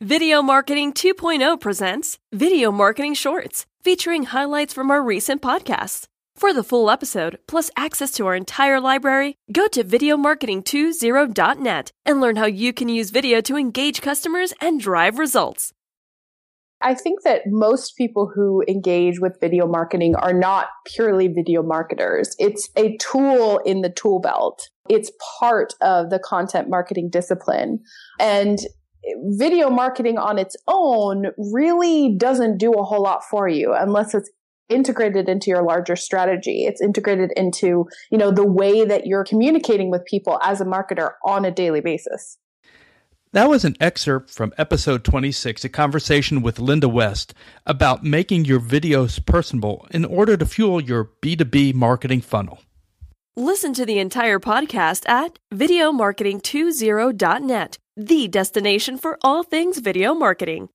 Video Marketing 2.0 presents Video Marketing Shorts, featuring highlights from our recent podcasts. For the full episode, plus access to our entire library, go to videomarketing20.net and learn how you can use video to engage customers and drive results. I think that most people who engage with video marketing are not purely video marketers. It's a tool in the tool belt. It's part of the content marketing discipline. And video marketing on its own really doesn't do a whole lot for you unless it's integrated into your larger strategy. It's integrated into, you know, the way that you're communicating with people as a marketer on a daily basis. That was an excerpt from episode 26, a conversation with Linda West about making your videos personable in order to fuel your B2B marketing funnel. Listen to the entire podcast at videomarketing20.net, the destination for all things video marketing.